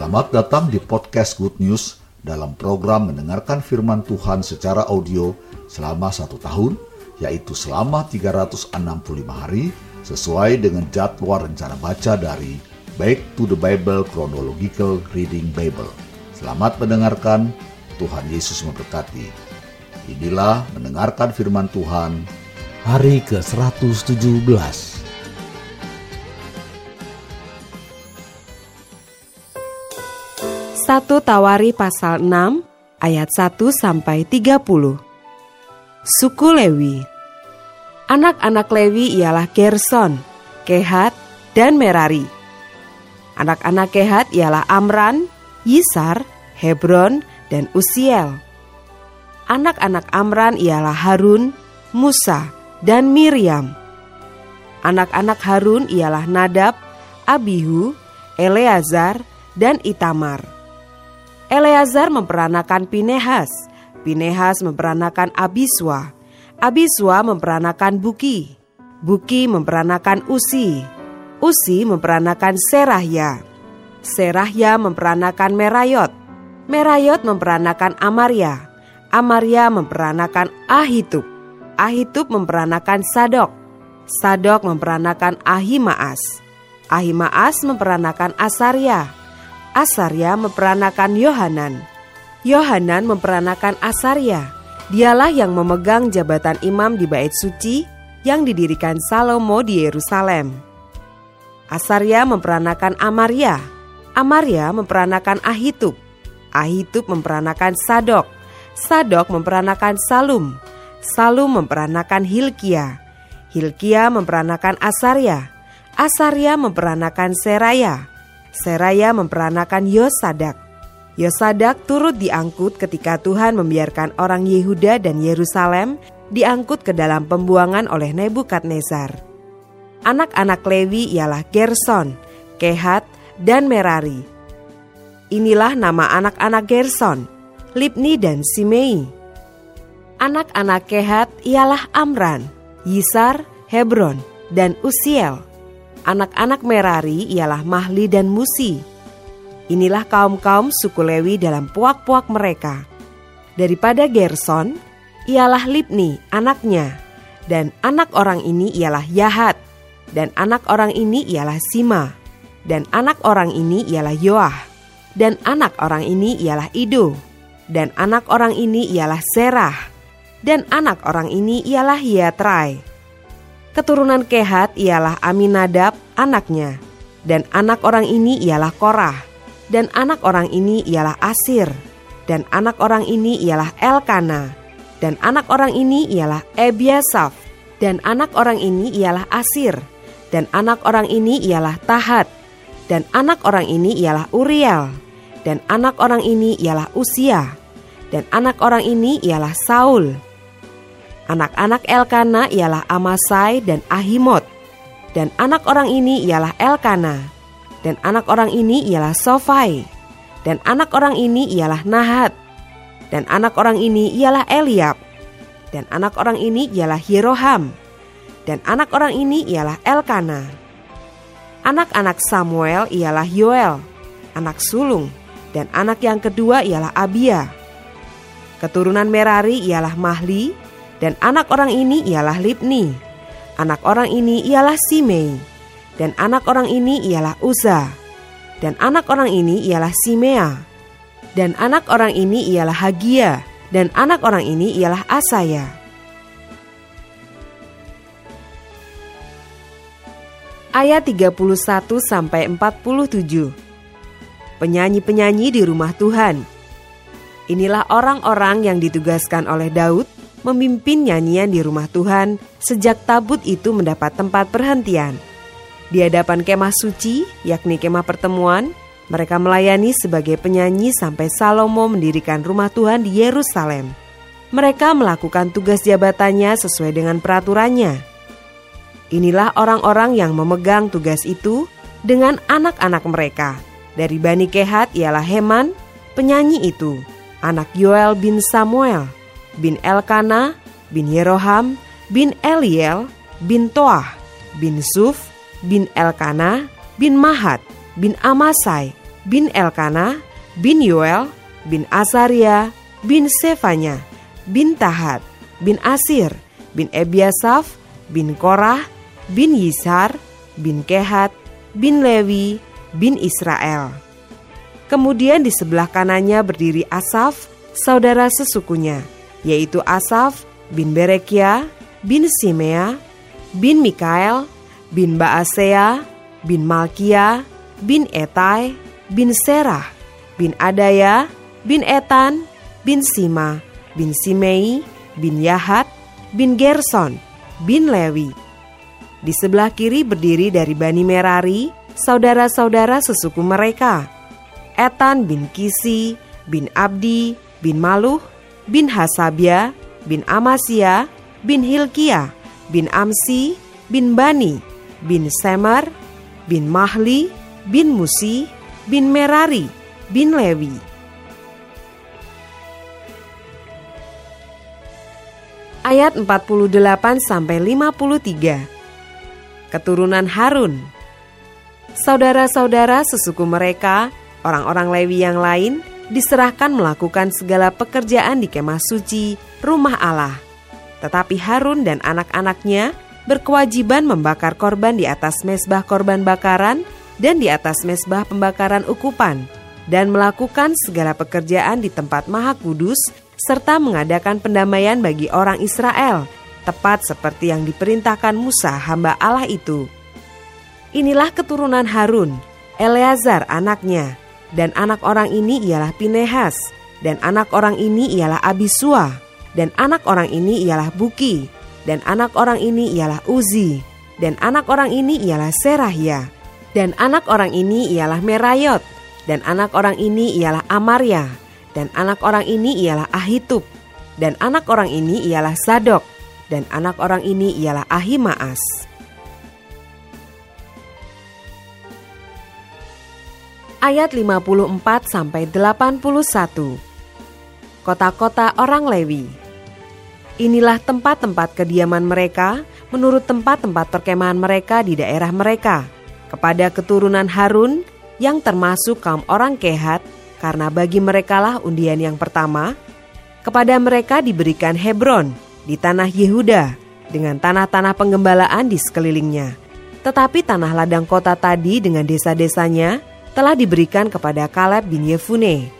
Selamat datang di podcast Good News dalam program mendengarkan firman Tuhan secara audio selama satu tahun, yaitu selama 365 hari sesuai dengan jadwal rencana baca dari Back to the Bible Chronological Reading Bible. Selamat mendengarkan, Tuhan Yesus memberkati. Inilah mendengarkan firman Tuhan hari ke-117. Satu Tawari pasal 6 ayat 1 sampai 30. Suku Lewi. Anak-anak Lewi ialah Gerson, Kehat, dan Merari. Anak-anak Kehat ialah Amran, Yisar, Hebron, dan Usiel. Anak-anak Amran ialah Harun, Musa, dan Miriam. Anak-anak Harun ialah Nadab, Abihu, Eleazar, dan Itamar. Eleazar memperanakan Pinehas, Pinehas memperanakan Abiswa, Abiswa memperanakan Buki, Buki memperanakan Usi, Usi memperanakan Serahya, Serahya memperanakan Merayot, Merayot memperanakan Amaria, Amaria memperanakan Ahitub, Ahitub memperanakan Sadok, Sadok memperanakan Ahimaas, Ahimaas memperanakan Asaria, Asaria memperanakan Yohanan. Yohanan memperanakan Asaria. Dialah yang memegang jabatan imam di bait suci yang didirikan Salomo di Yerusalem. Asaria memperanakan Amaria. Amaria memperanakan Ahitub. Ahitub memperanakan Sadok. Sadok memperanakan Salum. Salum memperanakan Hilkia. Hilkia memperanakan Asaria. Asaria memperanakan Seraya. Seraya memperanakan Yosadak. Yosadak turut diangkut ketika Tuhan membiarkan orang Yehuda dan Yerusalem diangkut ke dalam pembuangan oleh Nebukadnezar. Anak-anak Lewi ialah Gerson, Kehat, dan Merari. Inilah nama anak-anak Gerson, Libni dan Simei. Anak-anak Kehat ialah Amran, Yisar, Hebron, dan Usiel. Anak-anak Merari ialah Mahli dan Musi. Inilah kaum-kaum suku Lewi dalam puak-puak mereka. Daripada Gerson, ialah Libni, anaknya. Dan anak orang ini ialah Yahat. Dan anak orang ini ialah Sima. Dan anak orang ini ialah Yoah. Dan anak orang ini ialah Ido. Dan anak orang ini ialah Serah. Dan anak orang ini ialah Yatrai Keturunan Kehat ialah Aminadab anaknya, dan anak orang ini ialah Korah, dan anak orang ini ialah Asir, dan anak orang ini ialah Elkana, dan anak orang ini ialah Ebiasaf, dan anak orang ini ialah Asir, dan anak orang ini ialah Tahat, dan anak orang ini ialah Uriel, dan anak orang ini ialah Usia, dan anak orang ini ialah Saul, Anak-anak Elkana ialah Amasai dan Ahimot. Dan anak orang ini ialah Elkana. Dan anak orang ini ialah Sofai. Dan anak orang ini ialah Nahat. Dan anak orang ini ialah Eliab. Dan anak orang ini ialah Yeroham. Dan anak orang ini ialah Elkana. Anak-anak Samuel ialah Yoel, anak sulung. Dan anak yang kedua ialah Abia. Keturunan Merari ialah Mahli, dan anak orang ini ialah Libni. Anak orang ini ialah Simei. Dan anak orang ini ialah Uza. Dan anak orang ini ialah Simea. Dan anak orang ini ialah Hagia. Dan anak orang ini ialah Asaya. Ayat 31 sampai 47. Penyanyi-penyanyi di rumah Tuhan. Inilah orang-orang yang ditugaskan oleh Daud memimpin nyanyian di rumah Tuhan sejak tabut itu mendapat tempat perhentian. Di hadapan kemah suci, yakni kemah pertemuan, mereka melayani sebagai penyanyi sampai Salomo mendirikan rumah Tuhan di Yerusalem. Mereka melakukan tugas jabatannya sesuai dengan peraturannya. Inilah orang-orang yang memegang tugas itu dengan anak-anak mereka. Dari Bani Kehat ialah Heman, penyanyi itu, anak Yoel bin Samuel, bin Elkana, bin Yeroham, bin Eliel, bin Toah, bin Suf, bin Elkana, bin Mahat, bin Amasai, bin Elkana, bin Yoel, bin Azaria, bin Sefanya, bin Tahat, bin Asir, bin Ebiasaf, bin Korah, bin Yisar, bin Kehat, bin Lewi, bin Israel. Kemudian di sebelah kanannya berdiri Asaf, saudara sesukunya, yaitu Asaf bin Berekia, bin Simea, bin Mikael, bin Baasea, bin Malkia, bin Etai, bin Serah, bin Adaya, bin Etan, bin Sima, bin Simei, bin Yahat, bin Gerson, bin Lewi. Di sebelah kiri berdiri dari Bani Merari, saudara-saudara sesuku mereka, Etan bin Kisi, bin Abdi, bin Maluh, bin Hasabia, bin Amasya, bin Hilkia, bin Amsi, bin Bani, bin Semer, bin Mahli, bin Musi, bin Merari, bin Lewi. Ayat 48 sampai 53. Keturunan Harun. Saudara-saudara sesuku mereka Orang-orang Lewi yang lain diserahkan melakukan segala pekerjaan di kemah suci, rumah Allah. Tetapi Harun dan anak-anaknya berkewajiban membakar korban di atas mesbah korban bakaran dan di atas mesbah pembakaran ukupan, dan melakukan segala pekerjaan di tempat maha kudus, serta mengadakan pendamaian bagi orang Israel, tepat seperti yang diperintahkan Musa hamba Allah itu. Inilah keturunan Harun, Eleazar anaknya, dan anak orang ini ialah Pinehas, dan anak orang ini ialah Abisua, dan anak orang ini ialah Buki, dan anak orang ini ialah Uzi, dan anak orang ini ialah Serahya, dan anak orang ini ialah Merayot, dan anak orang ini ialah Amaria, dan anak orang ini ialah Ahitub, dan anak orang ini ialah Sadok, dan anak orang ini ialah Ahimaas. Ayat 54 sampai 81. Kota-kota orang Lewi. Inilah tempat-tempat kediaman mereka menurut tempat-tempat perkemahan mereka di daerah mereka kepada keturunan Harun yang termasuk kaum orang Kehat karena bagi merekalah undian yang pertama kepada mereka diberikan Hebron di tanah Yehuda dengan tanah-tanah penggembalaan di sekelilingnya. Tetapi tanah ladang kota tadi dengan desa-desanya telah diberikan kepada Kaleb bin Yefune.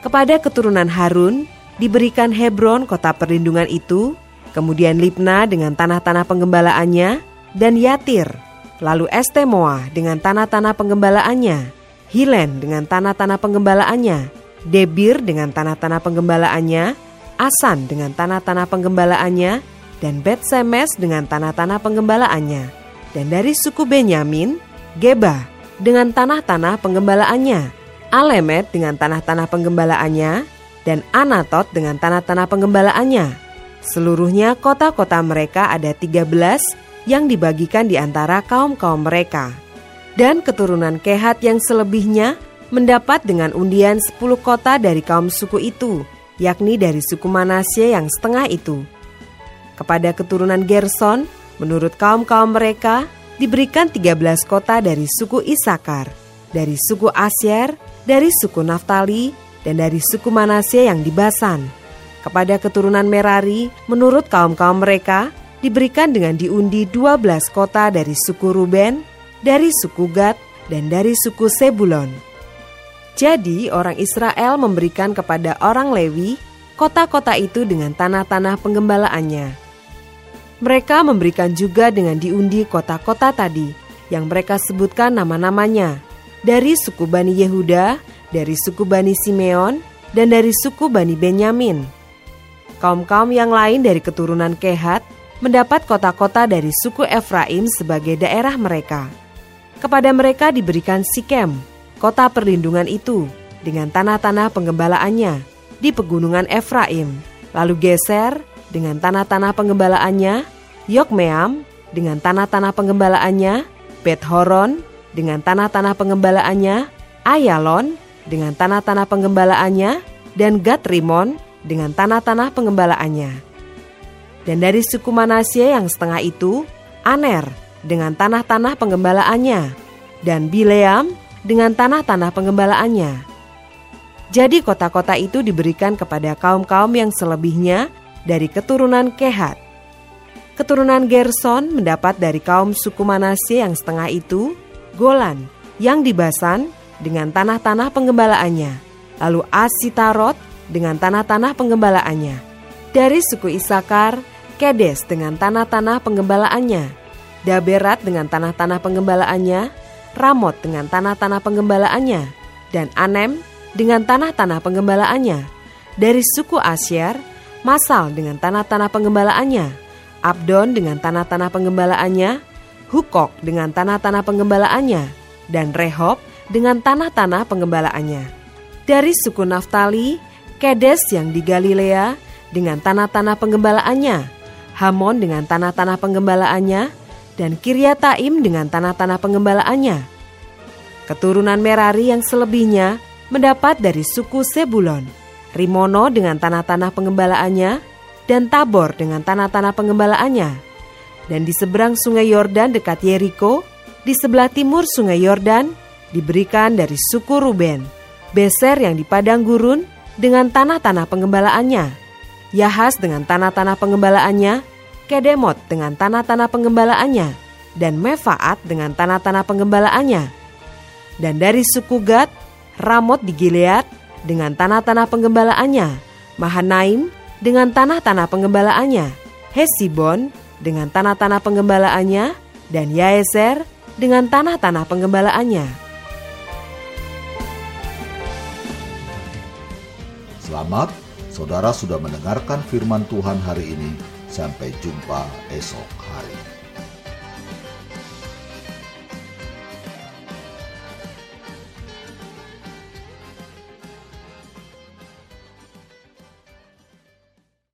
Kepada keturunan Harun diberikan Hebron kota perlindungan itu, kemudian Libna dengan tanah-tanah penggembalaannya, dan Yatir, lalu Estemoa dengan tanah-tanah penggembalaannya, Hilen dengan tanah-tanah penggembalaannya, Debir dengan tanah-tanah penggembalaannya, Asan dengan tanah-tanah penggembalaannya, dan Bet Semes dengan tanah-tanah penggembalaannya. Dan dari suku Benyamin, Geba dengan tanah-tanah penggembalaannya, Alemet dengan tanah-tanah penggembalaannya, dan Anatot dengan tanah-tanah penggembalaannya. Seluruhnya kota-kota mereka ada 13 yang dibagikan di antara kaum-kaum mereka. Dan keturunan Kehat yang selebihnya mendapat dengan undian 10 kota dari kaum suku itu, yakni dari suku Manasye yang setengah itu. Kepada keturunan Gerson, menurut kaum-kaum mereka, diberikan 13 kota dari suku Isakar, dari suku Asyer, dari suku Naftali, dan dari suku Manasye yang dibasan. Kepada keturunan Merari, menurut kaum-kaum mereka, diberikan dengan diundi 12 kota dari suku Ruben, dari suku Gad, dan dari suku Sebulon. Jadi orang Israel memberikan kepada orang Lewi kota-kota itu dengan tanah-tanah penggembalaannya mereka memberikan juga dengan diundi kota-kota tadi yang mereka sebutkan nama-namanya dari suku Bani Yehuda, dari suku Bani Simeon, dan dari suku Bani Benyamin. Kaum-kaum yang lain dari keturunan Kehat mendapat kota-kota dari suku Efraim sebagai daerah mereka. Kepada mereka diberikan Sikem, kota perlindungan itu, dengan tanah-tanah penggembalaannya di pegunungan Efraim, lalu Geser dengan tanah-tanah penggembalaannya, Yokmeam dengan tanah-tanah penggembalaannya, Bet Horon dengan tanah-tanah penggembalaannya, Ayalon dengan tanah-tanah penggembalaannya, dan Gatrimon dengan tanah-tanah penggembalaannya. Dan dari suku Manasye yang setengah itu, Aner dengan tanah-tanah penggembalaannya, dan Bileam dengan tanah-tanah pengembalaannya. Jadi kota-kota itu diberikan kepada kaum-kaum yang selebihnya dari keturunan Kehat. Keturunan Gerson mendapat dari kaum suku Manasye yang setengah itu, Golan, yang dibasan dengan tanah-tanah pengembalaannya, lalu Asitarot dengan tanah-tanah pengembalaannya. Dari suku Isakar, Kedes dengan tanah-tanah pengembalaannya, Daberat dengan tanah-tanah pengembalaannya, Ramot dengan tanah-tanah pengembalaannya, dan Anem dengan tanah-tanah pengembalaannya. Dari suku Asyar, Masal dengan tanah-tanah pengembalaannya, Abdon dengan tanah-tanah pengembalaannya, Hukok dengan tanah-tanah pengembalaannya, dan Rehob dengan tanah-tanah pengembalaannya. Dari suku Naftali, Kedes yang di Galilea dengan tanah-tanah penggembalaannya, Hamon dengan tanah-tanah penggembalaannya, dan Kiryataim dengan tanah-tanah penggembalaannya. Keturunan Merari yang selebihnya mendapat dari suku Sebulon, Rimono dengan tanah-tanah pengembalaannya, dan Tabor dengan tanah-tanah pengembalaannya. Dan di seberang sungai Yordan dekat Yeriko, di sebelah timur sungai Yordan, diberikan dari suku Ruben, Beser yang di padang gurun dengan tanah-tanah pengembalaannya, Yahas dengan tanah-tanah pengembalaannya, Kedemot dengan tanah-tanah pengembalaannya, dan Mefaat dengan tanah-tanah pengembalaannya. Dan dari suku Gad, Ramot di Gilead dengan tanah-tanah pengembalaannya, Mahanaim dengan tanah-tanah pengembalaannya, Hesibon dengan tanah-tanah pengembalaannya, dan Yaeser dengan tanah-tanah pengembalaannya. Selamat Saudara sudah mendengarkan firman Tuhan hari ini. Sampai jumpa esok.